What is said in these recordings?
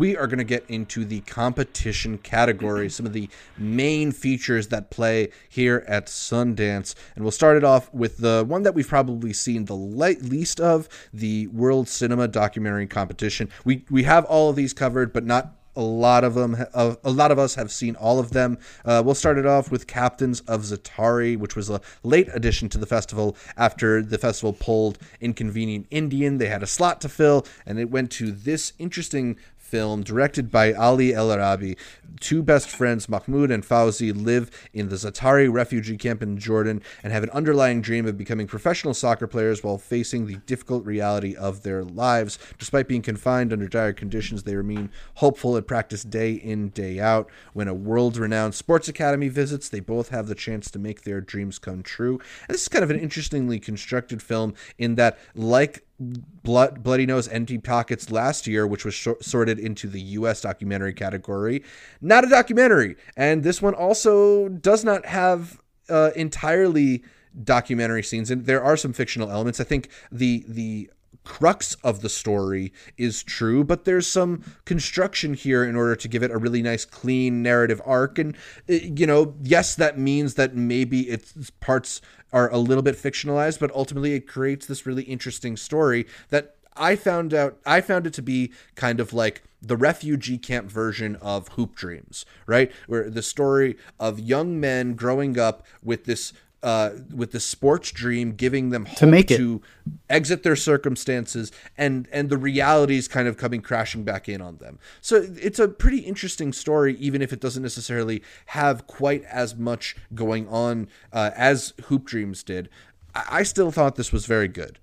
we are going to get into the competition category, some of the main features that play here at Sundance. And we'll start it off with the one that we've probably seen the least of the World Cinema Documentary Competition. We, we have all of these covered, but not a lot of them, a, lot of us have seen all of them. Uh, we'll start it off with Captains of Zaatari, which was a late addition to the festival after the festival pulled Inconvenient Indian. They had a slot to fill, and it went to this interesting film directed by Ali El Arabi. Two best friends, Mahmoud and Fauzi, live in the Zaatari refugee camp in Jordan and have an underlying dream of becoming professional soccer players while facing the difficult reality of their lives. Despite being confined under dire conditions, they remain hopeful and practice day in, day out. When a world renowned sports academy visits, they both have the chance to make their dreams come true. And this is kind of an interestingly constructed film in that, like Blood, Bloody Nose Empty Pockets last year, which was sh- sorted into the U.S. documentary category. Not a documentary. And this one also does not have uh, entirely documentary scenes. And there are some fictional elements. I think the the crux of the story is true, but there's some construction here in order to give it a really nice, clean narrative arc. And, uh, you know, yes, that means that maybe its parts are a little bit fictionalized, but ultimately it creates this really interesting story that I found out I found it to be kind of like the refugee camp version of Hoop Dreams, right? Where the story of young men growing up with this uh, with the sports dream giving them to make it. to exit their circumstances and and the realities kind of coming crashing back in on them. So it's a pretty interesting story even if it doesn't necessarily have quite as much going on uh, as hoop dreams did. I, I, still thought this was very good.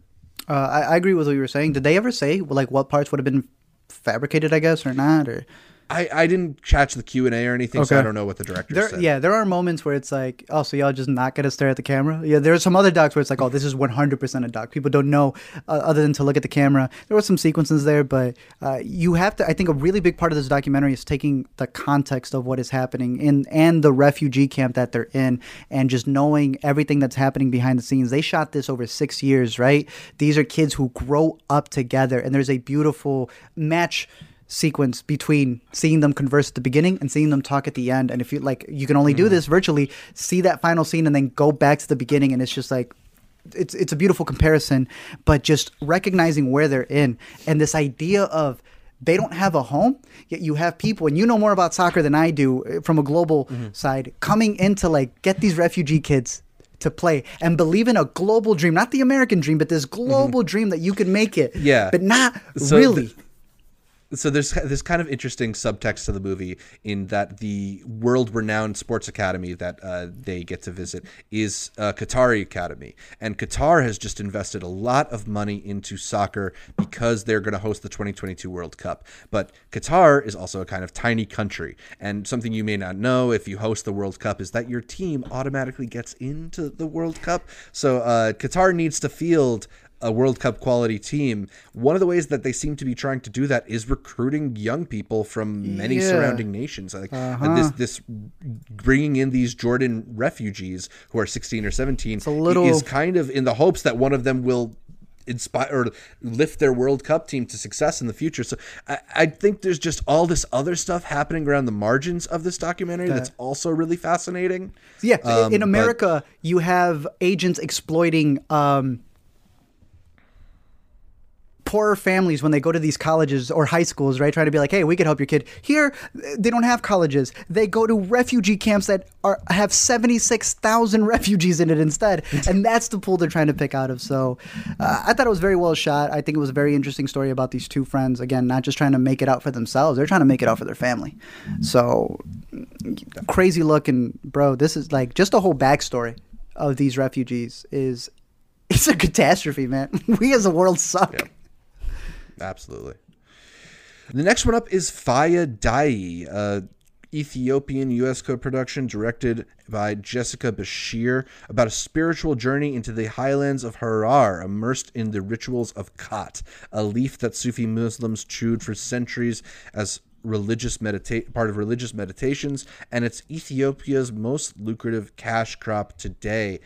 Uh, I, I agree with what you were saying. Did they ever say like what parts would have been fabricated i guess or not or I, I didn't catch the Q and A or anything, okay. so I don't know what the director there, said. Yeah, there are moments where it's like, oh, so y'all just not gonna stare at the camera. Yeah, there are some other docs where it's like, oh, this is one hundred percent a doc. People don't know uh, other than to look at the camera. There were some sequences there, but uh, you have to. I think a really big part of this documentary is taking the context of what is happening in and the refugee camp that they're in, and just knowing everything that's happening behind the scenes. They shot this over six years, right? These are kids who grow up together, and there's a beautiful match sequence between seeing them converse at the beginning and seeing them talk at the end. And if you like, you can only do mm. this virtually. See that final scene and then go back to the beginning, and it's just like it's it's a beautiful comparison. But just recognizing where they're in and this idea of they don't have a home yet you have people and you know more about soccer than i do uh, from a global mm-hmm. side coming in to like get these refugee kids to play and believe in a global dream not the american dream but this global mm-hmm. dream that you can make it yeah but not so really so there's this kind of interesting subtext to the movie in that the world-renowned sports academy that uh, they get to visit is uh, Qatari Academy, and Qatar has just invested a lot of money into soccer because they're going to host the 2022 World Cup. But Qatar is also a kind of tiny country, and something you may not know if you host the World Cup is that your team automatically gets into the World Cup. So uh, Qatar needs to field a World Cup quality team, one of the ways that they seem to be trying to do that is recruiting young people from many yeah. surrounding nations. Like uh-huh. this, this bringing in these Jordan refugees who are 16 or 17 little... is kind of in the hopes that one of them will inspire or lift their World Cup team to success in the future. So I, I think there's just all this other stuff happening around the margins of this documentary that's also really fascinating. Yeah, um, in America, but... you have agents exploiting. Um, poorer families when they go to these colleges or high schools, right? Trying to be like, hey, we could help your kid. Here, they don't have colleges. They go to refugee camps that are have seventy six thousand refugees in it instead, and that's the pool they're trying to pick out of. So, uh, I thought it was very well shot. I think it was a very interesting story about these two friends. Again, not just trying to make it out for themselves; they're trying to make it out for their family. So, crazy looking, bro. This is like just a whole backstory of these refugees is it's a catastrophe, man. We as a world suck. Yep. Absolutely. The next one up is Faya Dayi, Ethiopian U.S. co-production directed by Jessica Beshir about a spiritual journey into the highlands of Harar, immersed in the rituals of Khat, a leaf that Sufi Muslims chewed for centuries as religious medita- part of religious meditations, and it's Ethiopia's most lucrative cash crop today.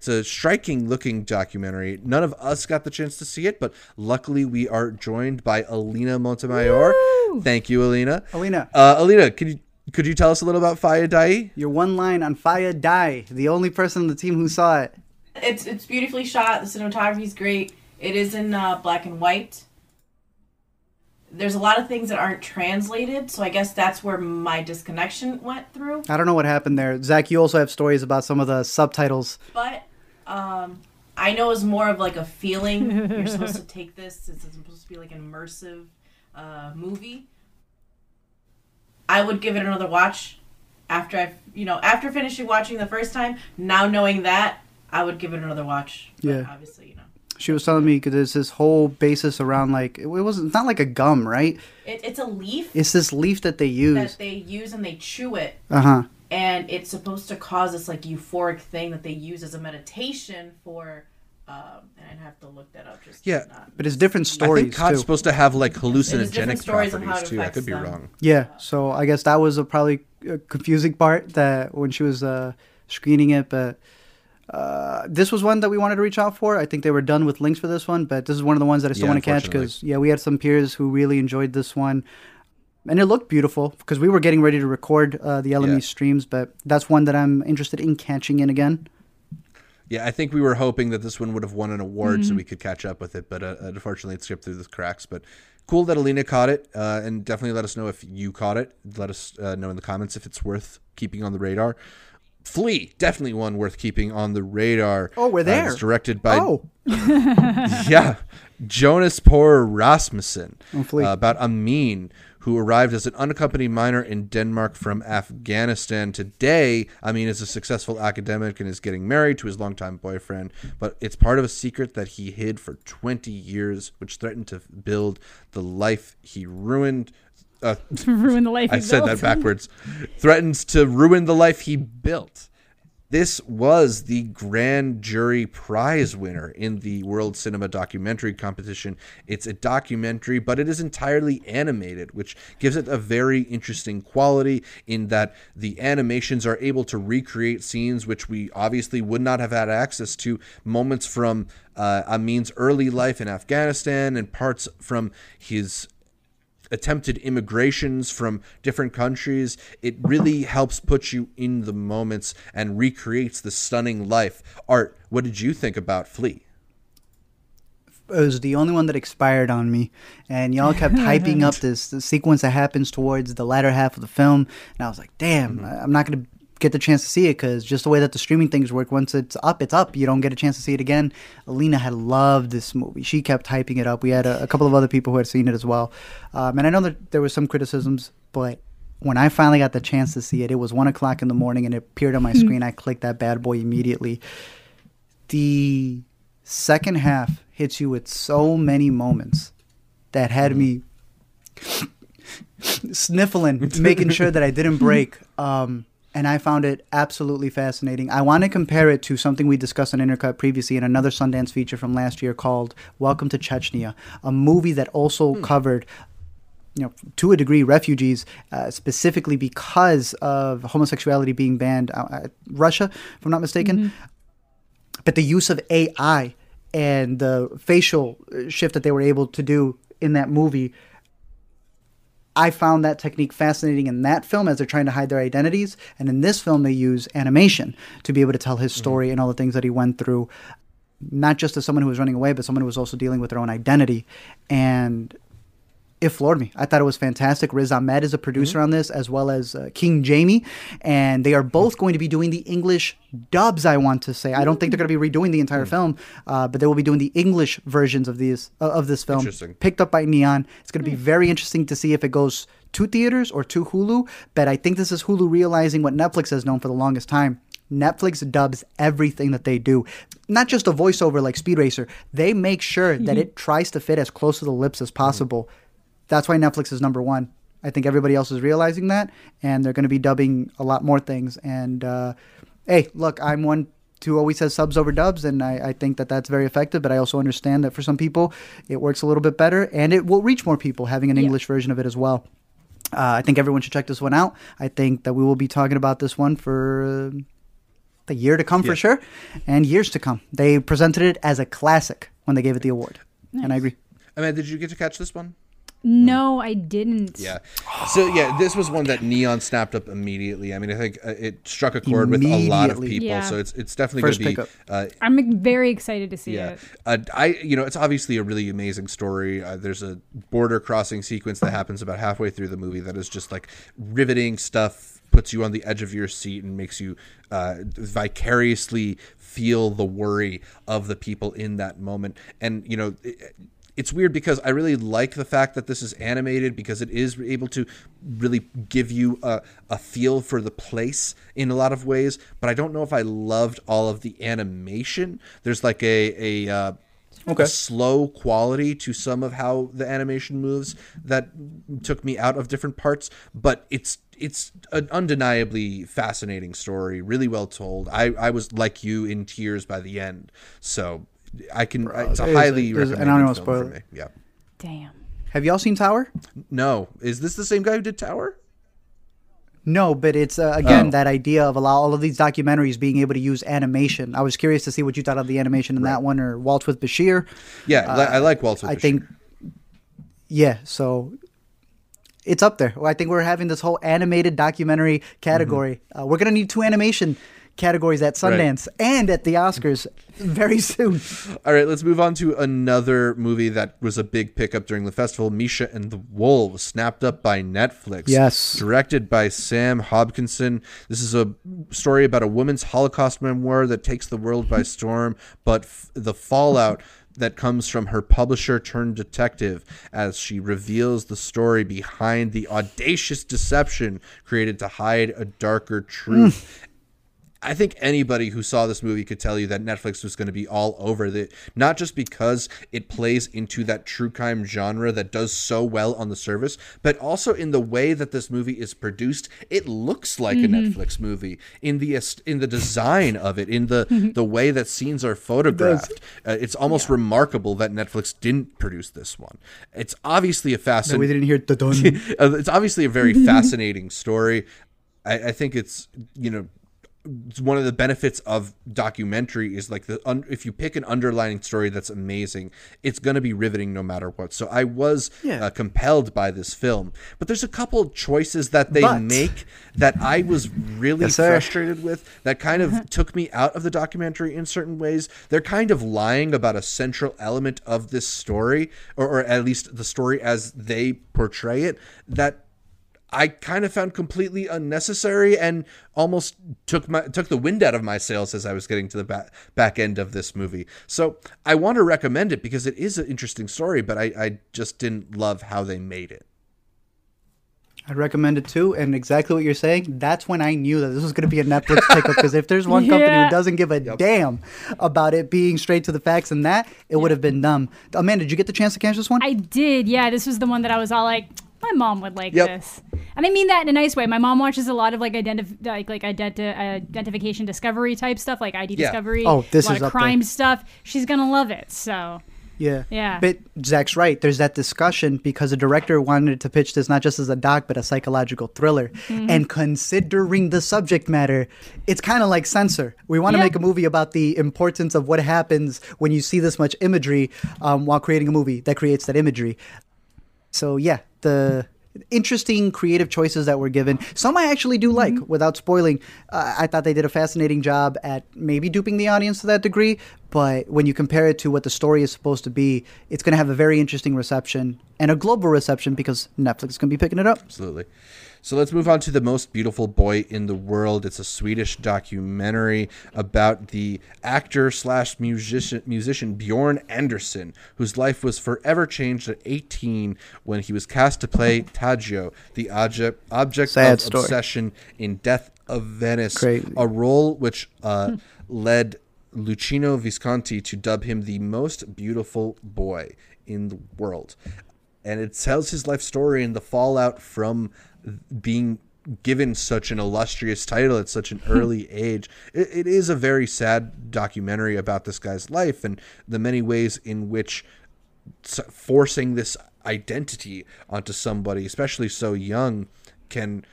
It's a striking looking documentary. None of us got the chance to see it, but luckily we are joined by Alina Montemayor. Thank you, Alina. Alina. Uh, Alina, could you could you tell us a little about Faya Dayi? Your one line on Faya Dayi, the only person on the team who saw it. It's it's beautifully shot. The cinematography is great. It is in uh, black and white. There's a lot of things that aren't translated, so I guess that's where my disconnection went through. I don't know what happened there. Zach, you also have stories about some of the subtitles. But um, I know it's more of like a feeling. You're supposed to take this. It's supposed to be like an immersive uh, movie. I would give it another watch after I've, you know, after finishing watching the first time. Now knowing that, I would give it another watch. But Yeah. obviously, you know, She was telling me because there's this whole basis around like it wasn't it's not like a gum, right? it, it's a leaf It's this leaf that they use. that they use and they chew it, Uh huh. And it's supposed to cause this like euphoric thing that they use as a meditation for. Um, and I'd have to look that up. Just Yeah. not. But it's different stories. I stories think khat's too. supposed to have like hallucinogenic stories on how properties too. I could be them. wrong. Yeah, so I guess that was a probably a confusing part that when she was uh, screening it, but uh, this was one that we wanted to reach out for. I think they were done with links for this one, but this is one of the ones that I still Yeah, want to catch because yeah, we had some peers who really enjoyed this one. And it looked beautiful because we were getting ready to record uh, the LME Yeah. streams, but that's one that I'm interested in catching in again. Yeah, I think we were hoping that this one would have won an award so we could catch up with it, but uh, unfortunately it skipped through the cracks. But cool that Alina caught it, uh, and definitely let us know if you caught it. Let us uh, know in the comments if it's worth keeping on the radar. Flee, definitely one worth keeping on the radar. Oh, we're Uh, there. it's directed by oh, yeah, Jonas Poher Rasmussen Oh, Flee. uh, about Amin, who arrived as an unaccompanied minor in Denmark from Afghanistan. Today, Amin is a successful academic and is getting married to his longtime boyfriend, but it's part of a secret that he hid for 20 years, which threatened to build the life he ruined. Uh, ruin the life. I said built. that backwards. Threatens to ruin the life he built. This was the Grand Jury Prize winner in the World Cinema Documentary Competition. It's a documentary, but it is entirely animated, which gives it a very interesting quality in that the animations are able to recreate scenes which we obviously would not have had access to, moments from uh, Amin's early life in Afghanistan and parts from his attempted immigrations from different countries. It really helps put you in the moments and recreates the stunning life. Art, what did you think about Flee? it was the only one that expired on me, and y'all kept hyping up this, this sequence that happens towards the latter half of the film, and I was like, "Damn, mm-hmm. I- I'm not gonna get the chance to see it because just the way that the streaming things work, once it's up, it's up. You don't get a chance to see it again." Alina had loved this movie; she kept hyping it up. We had a, a couple of other people who had seen it as well, um, and I know that there were some criticisms, but. When I finally got the chance to see it, it was one o'clock in the morning and it appeared on my screen. I clicked that bad boy immediately the second half hits you with so many moments that had me sniffling, making sure that I didn't break. Um, and I found it absolutely fascinating. I want to compare it to something we discussed on Intercut previously in another Sundance feature from last year called Welcome to Chechnya, a movie that also covered you know, to a degree, refugees, uh, specifically because of homosexuality being banned out at Russia, if I'm not mistaken. But the use of AI and the facial uh, shift that they were able to do in that movie, I found that technique fascinating in that film as they're trying to hide their identities. And in this film, they use animation to be able to tell his mm-hmm. story and all the things that he went through, not just as someone who was running away, but someone who was also dealing with their own identity. And it floored me. I thought it was fantastic. Riz Ahmed is a producer on this, as well as uh, King Jamie, and they are both going to be doing the English dubs. I want to say. I don't think they're going to be redoing the entire film, uh, but they will be doing the English versions of these uh, of this film. Picked up by Neon. It's going to be very interesting to see if it goes to theaters or to Hulu. But I think this is Hulu realizing what Netflix has known for the longest time. Netflix dubs everything that they do. Not just a voiceover like Speed Racer. They make sure that it tries to fit as close to the lips as possible. That's why Netflix is number one. I think everybody else is realizing that, and they're going to be dubbing a lot more things. And uh, hey, look, I'm one who always says subs over dubs, and I, I think that that's very effective. But I also understand that for some people, it works a little bit better, and it will reach more people having an English version of it as well. Uh, I think everyone should check this one out. I think that we will be talking about this one for uh, the year to come for sure, and years to come. They presented it as a classic when they gave it the award, and I agree. I mean, did you get to catch this one? No, I didn't. Yeah. So yeah, this was one that Neon snapped up immediately. I mean, I think uh, it struck a chord with a lot of people. Yeah. So it's it's definitely First going to be. pickup. Uh, I'm very excited to see yeah, it. uh, I you know it's obviously a really amazing story. Uh, there's a border crossing sequence that happens about halfway through the movie that is just like riveting stuff, puts you on the edge of your seat and makes you uh, vicariously feel the worry of the people in that moment. And you know. It, it's weird because I really like the fact that this is animated because it is able to really give you a, a feel for the place in a lot of ways. But I don't know if I loved all of the animation. There's like a a, uh, Okay. slow quality to some of how the animation moves that took me out of different parts. But it's it's an undeniably fascinating story, really well told. I I was like you in tears by the end. So. I can. it's a there's- highly there's- and I recommended don't wanna film spoil for it. me. Yeah. Damn. Have y'all seen Tower? No, is this the same guy who did Tower? No, but it's uh, again Oh. that idea of allow all of these documentaries being able to use animation. I was curious to see what you thought of the animation in that one or Waltz with Bashir. Yeah, li- I like Walter. Uh, I think, yeah. So it's up there. I think we're having this whole animated documentary category. Uh, we're gonna need two animation categories at Right. Sundance and at the Oscars very soon. All right, let's move on to another movie that was a big pickup during the festival. Misha and the Wolves, snapped up by Netflix. Yes. Directed by Sam Hobkinson. This is a story about a woman's Holocaust memoir that takes the world by storm, but f- the fallout that comes from her publisher turned detective as she reveals the story behind the audacious deception created to hide a darker truth. Mm. I think anybody who saw this movie could tell you that Netflix was going to be all over it, not just because it plays into that true crime genre that does so well on the service, but also in the way that this movie is produced. It looks like a Netflix movie in the in the design of it, in the the way that scenes are photographed. Uh, it's almost remarkable that Netflix didn't produce this one. It's obviously a fascinating we didn't hear the dun. Uh, it's obviously a very fascinating story. I, I think it's you know it's one of the benefits of documentary is like the un, if you pick an underlining story that's amazing, it's going to be riveting no matter what. So I was Yeah. uh, compelled by this film, but there's a couple choices that they But- make that I was really Yes, frustrated with that kind of took me out of the documentary in certain ways. They're kind of lying about a central element of this story, or, or at least the story as they portray it, that I kind of found completely unnecessary and almost took my took the wind out of my sails as I was getting to the back, back end of this movie. So I want to recommend it because it is an interesting story, but I, I just didn't love how they made it. I'd recommend it too. And exactly what you're saying, that's when I knew that this was going to be a Netflix pickup. Because if there's one company who doesn't give a damn about it being straight to the facts and that, it would have been dumb. Amanda, did you get the chance to catch this one? I did. Yeah, this was the one that I was all like, my mom would like Yep. this, and I mean that in a nice way. My mom watches a lot of like identif- like like identi- identification discovery type stuff, like ID Yeah. discovery. Oh, this a lot is of up there. crime stuff. She's gonna love it. So Yeah. Yeah. But Zach's right. There's that discussion because the director wanted to pitch this not just as a doc, but a psychological thriller. Mm-hmm. And considering the subject matter, it's kind of like censor. We want to Yeah. make a movie about the importance of what happens when you see this much imagery um, while creating a movie that creates that imagery. So, yeah, the interesting creative choices that were given. Some I actually do like without spoiling. Uh, I thought they did a fascinating job at maybe duping the audience to that degree, but when you compare it to what the story is supposed to be, it's going to have a very interesting reception and a global reception because Netflix is going to be picking it up. Absolutely. So let's move on to the most beautiful boy in the world. It's a Swedish documentary about the actor slash musician musician Bjorn Andrésen, whose life was forever changed at 18 when he was cast to play Tadzio, the object object Sad of story. obsession in Death of Venice, Crazy. a role which uh, led Luchino Visconti to dub him the most beautiful boy in the world. And it tells his life story and the fallout from being given such an illustrious title at such an early age. It, it is a very sad documentary about this guy's life and the many ways in which forcing this identity onto somebody, especially so young, can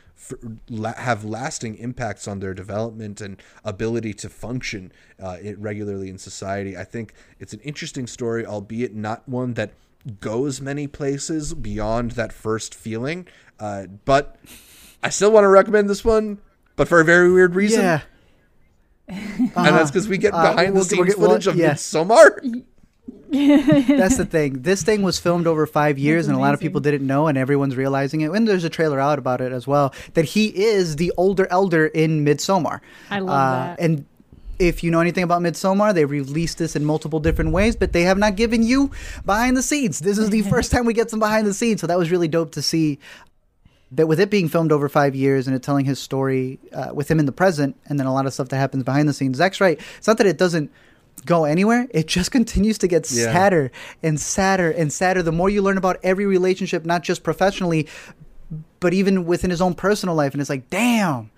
have lasting impacts on their development and ability to function uh, it regularly in society. I think it's an interesting story, albeit not one that goes many places beyond that first feeling. Uh, but I still want to recommend this one, but for a very weird reason. Yeah. And that's because we get Uh, behind we'll- the scenes we'll get- well, footage of yeah. Midsommar. That's the thing. This thing was filmed over five years, and a lot of people didn't know, and everyone's realizing it. And there's a trailer out about it as well. That he is the older elder in Midsommar. I love Uh, that. And if you know anything about Midsommar, they released this in multiple different ways, but they have not given you behind the scenes. This is the first time we get some behind the scenes, so that was really dope to see. That with it being filmed over five years and it telling his story uh, with him in the present, and then a lot of stuff that happens behind the scenes. Zach's right. It's not that it doesn't go anywhere; it just continues to get Yeah. sadder and sadder and sadder. The more you learn about every relationship, not just professionally, but even within his own personal life, and it's like, damn.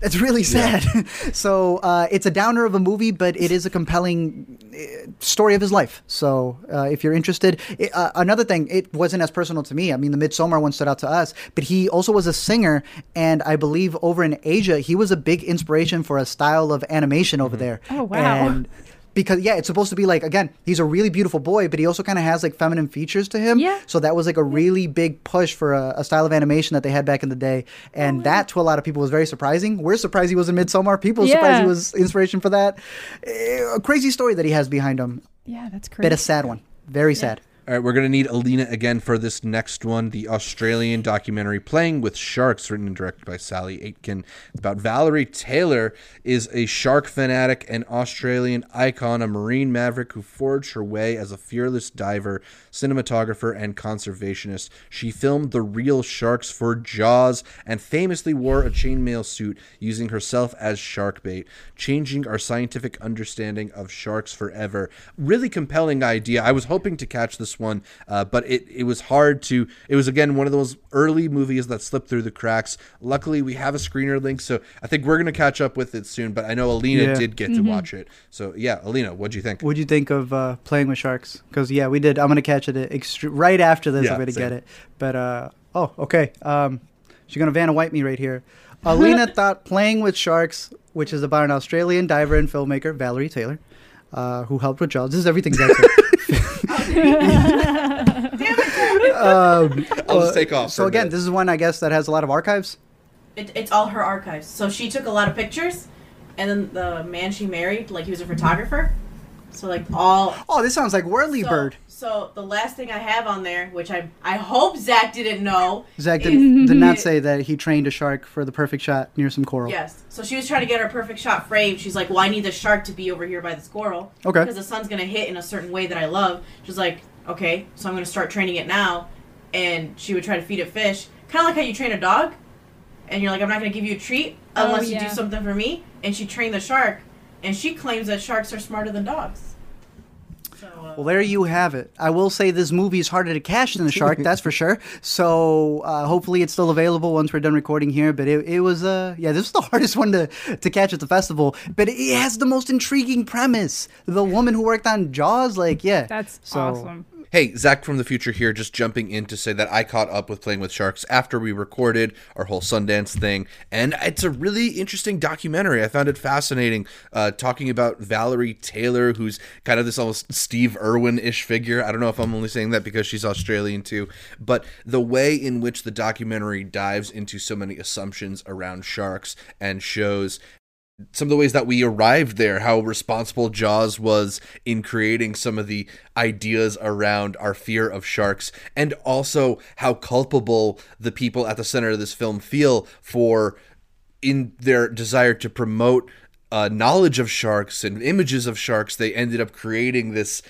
It's really sad. so uh, it's a downer of a movie, but it is a compelling uh, story of his life. So uh, if you're interested, it, uh, another thing, it wasn't as personal to me. I mean, the Midsommar one stood out to us, but he also was a singer, and I believe over in Asia, he was a big inspiration for a style of animation over there. Oh, wow. And because yeah, it's supposed to be like again, he's a really beautiful boy, but he also kind of has like feminine features to him. Yeah. So that was like a really big push for a, a style of animation that they had back in the day, and that to a lot of people was very surprising. We're surprised he was in Midsommar. People were surprised he was inspiration for that. Eh, A crazy story that he has behind him. yeah, that's crazy Bit crazy. a sad one. Very sad. All right, we're going to need Alina again for this next one the Australian documentary Playing with Sharks, written and directed by Sally Aitken. It's about Valerie Taylor, is a shark fanatic and Australian icon, a marine maverick who forged her way as a fearless diver, cinematographer, and conservationist. She filmed the real sharks for Jaws and famously wore a chainmail suit using herself as shark bait, changing our scientific understanding of sharks forever. Really compelling idea. I was hoping to catch this one, uh, but it, it was hard to. It was, again, one of those early movies that slipped through the cracks. Luckily, we have a screener link, so I think we're going to catch up with it soon, but I know Alina Yeah. did get to watch it. So, yeah, Alina, what'd you think? What'd you think of uh, playing with sharks? Because yeah, we did. I'm gonna catch it at extre- right after this. Yeah, I'm gonna same. get it. But uh, oh, okay. Um, she's gonna Vanna White me right here. Alina thought playing with sharks, which is about an Australian diver and filmmaker Valerie Taylor, uh, who helped with Jaws. This is everything Zach said. um, I'll just take off. so again, this is one I guess that has a lot of archives. It, it's all her archives. So she took a lot of pictures, and then the man she married, like he was a photographer. So like all. Oh, this sounds like Whirly So, Bird. so the last thing I have on there, which I I hope Zach didn't know. Zach did, is- did not say that he trained a shark for the perfect shot near some coral. Yes. So she was trying to get her perfect shot framed. She's like, "Well, I need the shark to be over here by the squirrel Okay. because the sun's gonna hit in a certain way that I love." She's like, "Okay, so I'm gonna start training it now," and she would try to feed it fish, kind of like how you train a dog, and you're like, "I'm not gonna give you a treat Oh, unless you do something for me." And she trained the shark, and she claims that sharks are smarter than dogs. So, uh, Well, there you have it. I will say this movie is harder to catch than the shark, that's for sure. So uh, hopefully it's still available once we're done recording here. But it, it was, uh, yeah, this was the hardest one to, to catch at the festival. But it has the most intriguing premise. The woman who worked on Jaws, like, yeah. That's So- awesome. Hey, Zach from the future here, just jumping in to say that I caught up with Playing with Sharks after we recorded our whole Sundance thing. And it's a really interesting documentary. I found it fascinating uh, talking about Valerie Taylor, who's kind of this almost Steve Irwin ish figure. I don't know if I'm only saying that because she's Australian too, but the way in which the documentary dives into so many assumptions around sharks and shows some of the ways that we arrived there, how responsible Jaws was in creating some of the ideas around our fear of sharks, and also how culpable the people at the center of this film feel for in their desire to promote uh, knowledge of sharks and images of sharks. They ended up creating this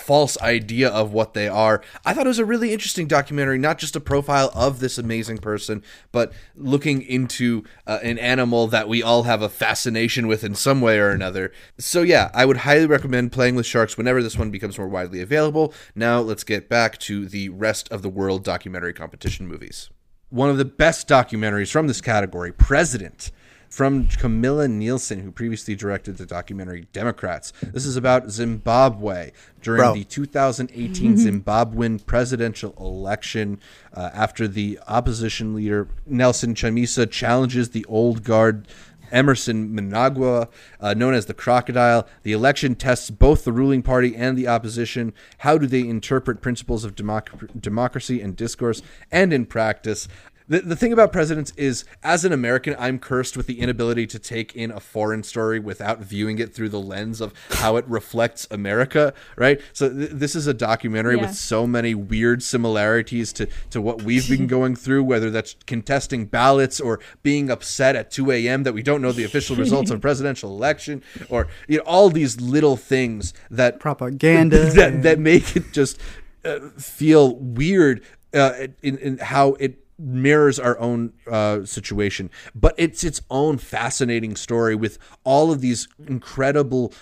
false idea of what they are. I thought it was a really interesting documentary, not just a profile of this amazing person, but looking into uh, an animal that we all have a fascination with in some way or another. So, yeah, I would highly recommend playing with sharks whenever this one becomes more widely available. Now, let's get back to the rest of the world documentary competition movies. One of the best documentaries from this category, President. From Camilla Nielsson, who previously directed the documentary Democrats. This is about Zimbabwe during Bro. the 2018 Zimbabwean presidential election uh, after the opposition leader Nelson Chamisa challenges the old guard Emmerson Mnangagwa, uh, known as the Crocodile. The election tests both the ruling party and the opposition. How do they interpret principles of democ- democracy and discourse and in practice? The, the thing about presidents is, as an American, I'm cursed with the inability to take in a foreign story without viewing it through the lens of how it reflects America, right? So th- this is a documentary Yeah. with so many weird similarities to, to what we've been going through, whether that's contesting ballots or being upset at 2 a.m. that we don't know the official results of a presidential election, or you know all these little things that Propaganda. that that make it just uh, feel weird uh, in, in how it mirrors our own uh, situation but it's its own fascinating story with all of these incredible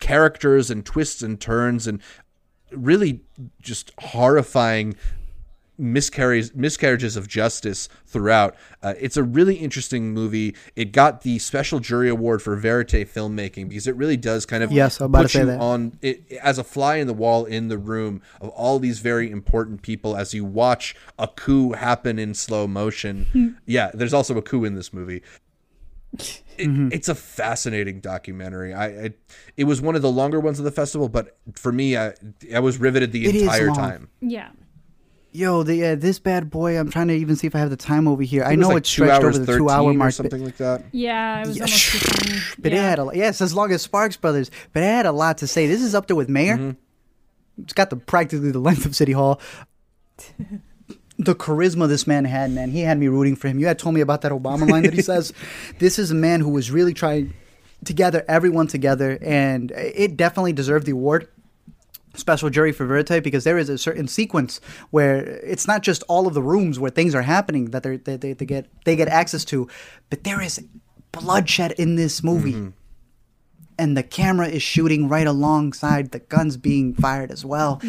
characters and twists and turns and really just horrifying miscarries miscarriages of justice throughout. Uh, it's a really interesting movie. It got the special jury award for verite filmmaking because it really does kind of Yes, I'm to put say you that. on it as a fly in the wall in the room of all these very important people as you watch a coup happen in slow motion. Yeah, there's also a coup in this movie. It, Mm-hmm. It's a fascinating documentary. I, I it was one of the longer ones of the festival, but for me, I I was riveted the It is entire time. Yeah. Yo, the, uh, this bad boy. I'm trying to even see if I have the time over here. I, It was know like it's two stretched hours over the two hour 13 or mark, but, something like that. Yeah, it was Yeah, almost the same. but yeah. it had a yes, as long as Sparks Brothers. But it had a lot to say. This is up there with Mayor. Mm-hmm. It's got the practically the length of City Hall. the charisma this man had, man, he had me rooting for him. You had told me about that Obama line that he says. This is a man who was really trying to gather everyone together, and it definitely deserved the award special jury for Verite because there is a certain sequence where it's not just all of the rooms where things are happening that they're, they, they, they get they get access to, but there is bloodshed in this movie. And the camera is shooting right alongside the guns being fired as well.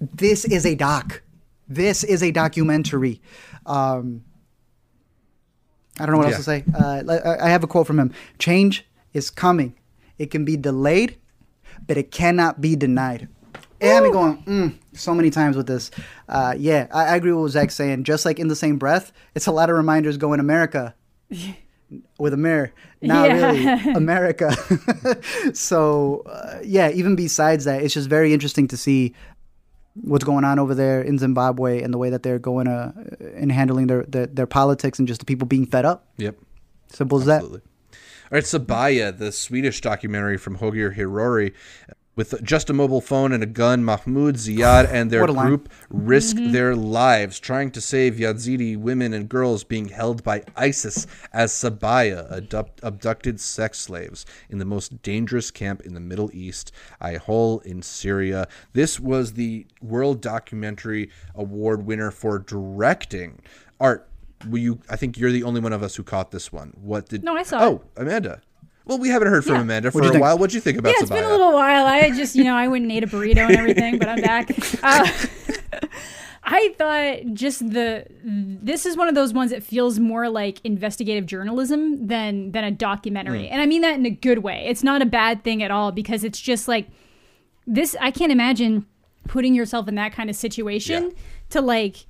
This is a doc. This is a documentary. Um, I don't know what else to say. Uh, I- I have a quote from him Change is coming. It can be delayed, but it cannot be denied. And I've been going mm, so many times with this. Uh, yeah, I, I agree with what Zach's saying. Just like in the same breath, it's a lot of reminders going America with a mirror. Not Yeah. really America. so uh, yeah, even besides that, it's just very interesting to see what's going on over there in Zimbabwe and the way that they're going uh, in handling their, their their politics and just the people being fed up. Yep. Simple as that. Absolutely. All right, Sabaya, the Swedish documentary from Hogir Hirori, with just a mobile phone and a gun, Mahmoud Ziad and their What a line. group risk mm-hmm. their lives trying to save Yazidi women and girls being held by ISIS as Sabaya, abduct- abducted sex slaves in the most dangerous camp in the Middle East, Ihol in Syria. This was the World Documentary Award winner for directing. Art, will you? I think you're the only one of us who caught this one. What did? No, I saw Oh, Amanda. Well, we haven't heard from Yeah. Amanda for a think? while. What'd you think about Yeah, it's been a little while. I just, you know, I went and ate a burrito and everything, but I'm back. Uh, I thought just the this is one of those ones that feels more like investigative journalism than than a documentary, and I mean that in a good way. It's not a bad thing at all because it's just like this. I can't imagine putting yourself in that kind of situation Yeah. to like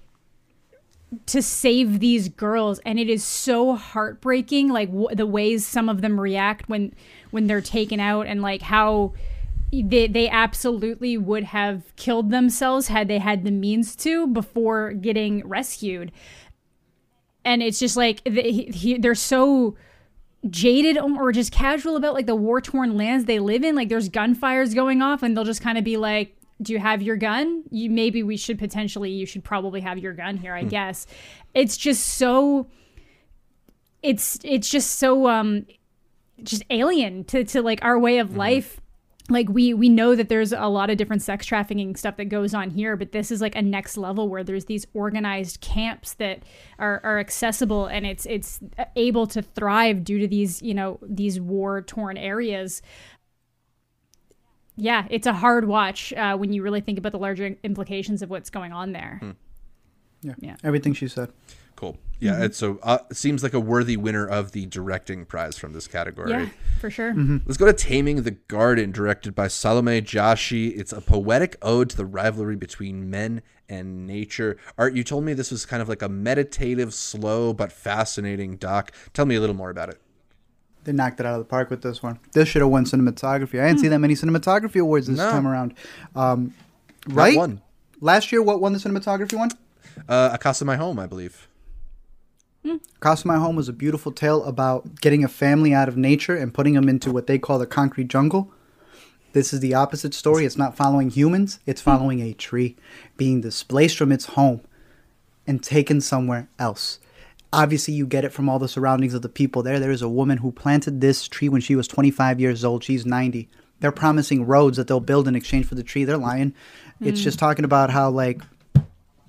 to save these girls and it is so heartbreaking like w- the ways some of them react when when they're taken out and like how they, they absolutely would have killed themselves had they had the means to before getting rescued. And it's just like they, he, he- they're so jaded or just casual about like the war torn lands they live in. Like there's gunfires going off and they'll just kind of be like do you have your gun? You maybe we should potentially you should probably have your gun here i guess. It's just so it's it's just so um just alien to to like our way of life. Like we we know that there's a lot of different sex trafficking stuff that goes on here but this is like a next level where there's these organized camps that are, are accessible and it's it's able to thrive due to these you know these war torn areas yeah, it's a hard watch uh, when you really think about the larger implications of what's going on there. Yeah. Yeah. Everything she said. Cool. Yeah, Mm-hmm. it's so uh, it seems like a worthy winner of the directing prize from this category. Yeah, for sure. Let's go to Taming the Garden, directed by Salome Jashi. It's a poetic ode to the rivalry between men and nature. Art, you told me this was kind of like a meditative, slow, but fascinating doc. Tell me a little more about it. They knocked it out of the park with this one. This should have won cinematography. I didn't see that many cinematography awards this No. time around. Um, right? one. Last year, what won the cinematography one? Uh, Acasa My Home, I believe. Casa My Home was a beautiful tale about getting a family out of nature and putting them into what they call the concrete jungle. This is the opposite story. It's not following humans, it's following a tree being displaced from its home and taken somewhere else. Obviously, you get it from all the surroundings of the people there. There is a woman who planted this tree when she was 25 years old. She's 90. They're promising roads that they'll build in exchange for the tree. They're lying. It's just talking about how, like,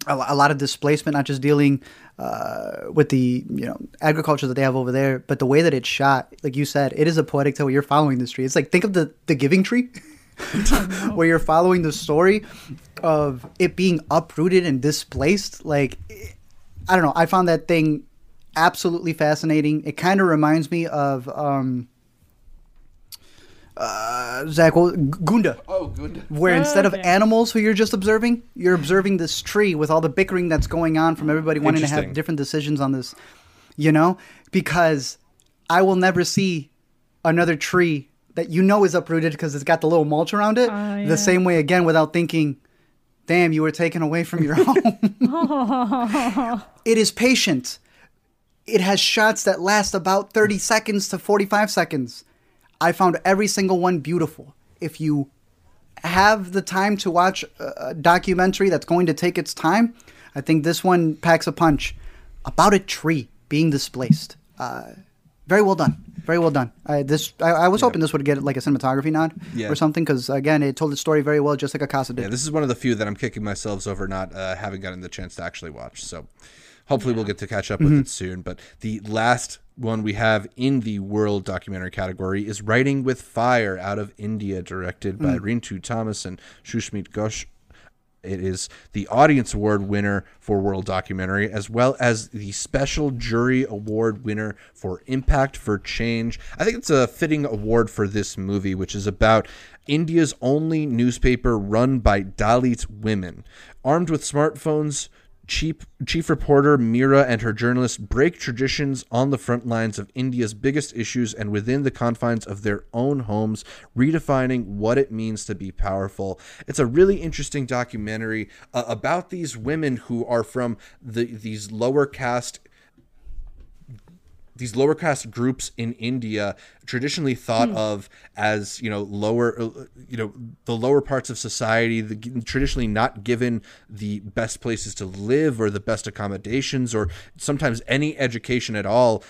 a, a lot of displacement, not just dealing uh, with the you know agriculture that they have over there, but the way that it's shot, like you said, it is a poetic tale. You're following this tree. It's like think of the the Giving Tree, where you're following the story of it being uprooted and displaced. Like I don't know, I found that thing absolutely fascinating. It kind of reminds me of um, uh, Zach what- Gunda Oh, good. where instead of animals who you're just observing, you're observing this tree with all the bickering that's going on from everybody wanting to have different decisions on this, you know? Because I will never see another tree that you know is uprooted because it's got the little mulch around it Oh, yeah. the same way again without thinking, damn, you were taken away from your home. it is patient. It has shots that last about 30 seconds to 45 seconds. I found every single one beautiful. If you have the time to watch a documentary that's going to take its time, I think this one packs a punch about a tree being displaced. Uh, very well done. Very well done. I, this I, I was hoping this would get like a cinematography nod Yeah. or something because again, it told the story very well, just like Acasa did. Yeah, this is one of the few that I'm kicking myself over not uh, having gotten the chance to actually watch. So hopefully we'll get to catch up with mm-hmm. it soon. But the last one we have in the world documentary category is Writing with Fire out of India, directed by mm. Rintu Thomas and Sushmit Ghosh. It is the Audience Award winner for World Documentary, as well as the Special Jury Award winner for Impact for Change. I think it's a fitting award for this movie, which is about India's only newspaper run by Dalit women. Armed with smartphones, Chief, Chief reporter Mira and her journalists break traditions on the front lines of India's biggest issues and within the confines of their own homes, redefining what it means to be powerful. It's a really interesting documentary uh, about these women who are from the these lower caste these lower caste groups in India traditionally thought of as you know lower uh, you know the lower parts of society the, traditionally not given the best places to live or the best accommodations or sometimes any education at all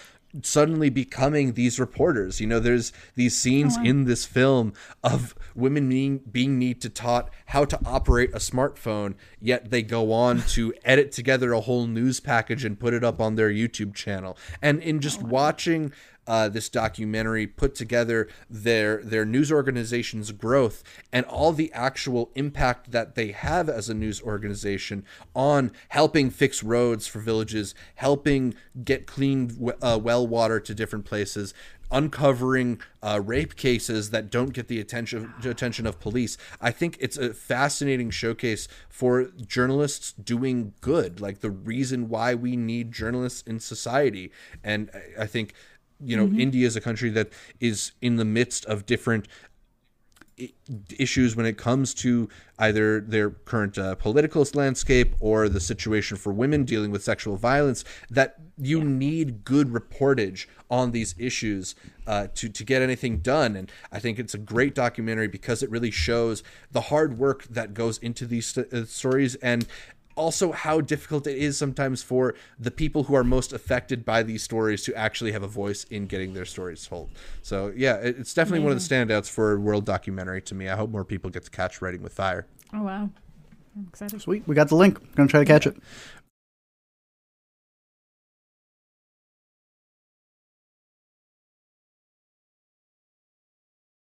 suddenly becoming these reporters. You know there's these scenes oh, in this film of women being being need to taught how to operate a smartphone yet they go on to edit together a whole news package and put it up on their YouTube channel. And in oh, just watching uh, this documentary put together their their news organization's growth and all the actual impact that they have as a news organization on helping fix roads for villages, helping get clean uh, well water to different places, uncovering uh, rape cases that don't get the attention attention of police. I think it's a fascinating showcase for journalists doing good, like the reason why we need journalists in society. And I think you know India is a country that is in the midst of different issues when it comes to either their current uh, political landscape or the situation for women dealing with sexual violence that you need good reportage on these issues uh, to, to get anything done. And i think it's a great documentary because it really shows the hard work that goes into these st- uh, stories and also how difficult it is sometimes for the people who are most affected by these stories to actually have a voice in getting their stories told. So yeah, it's definitely one of the standouts for a world documentary to me. I hope more people get to catch Writing with Fire. Oh wow, I'm excited. Sweet, we got the link. I'm Gonna try to catch it.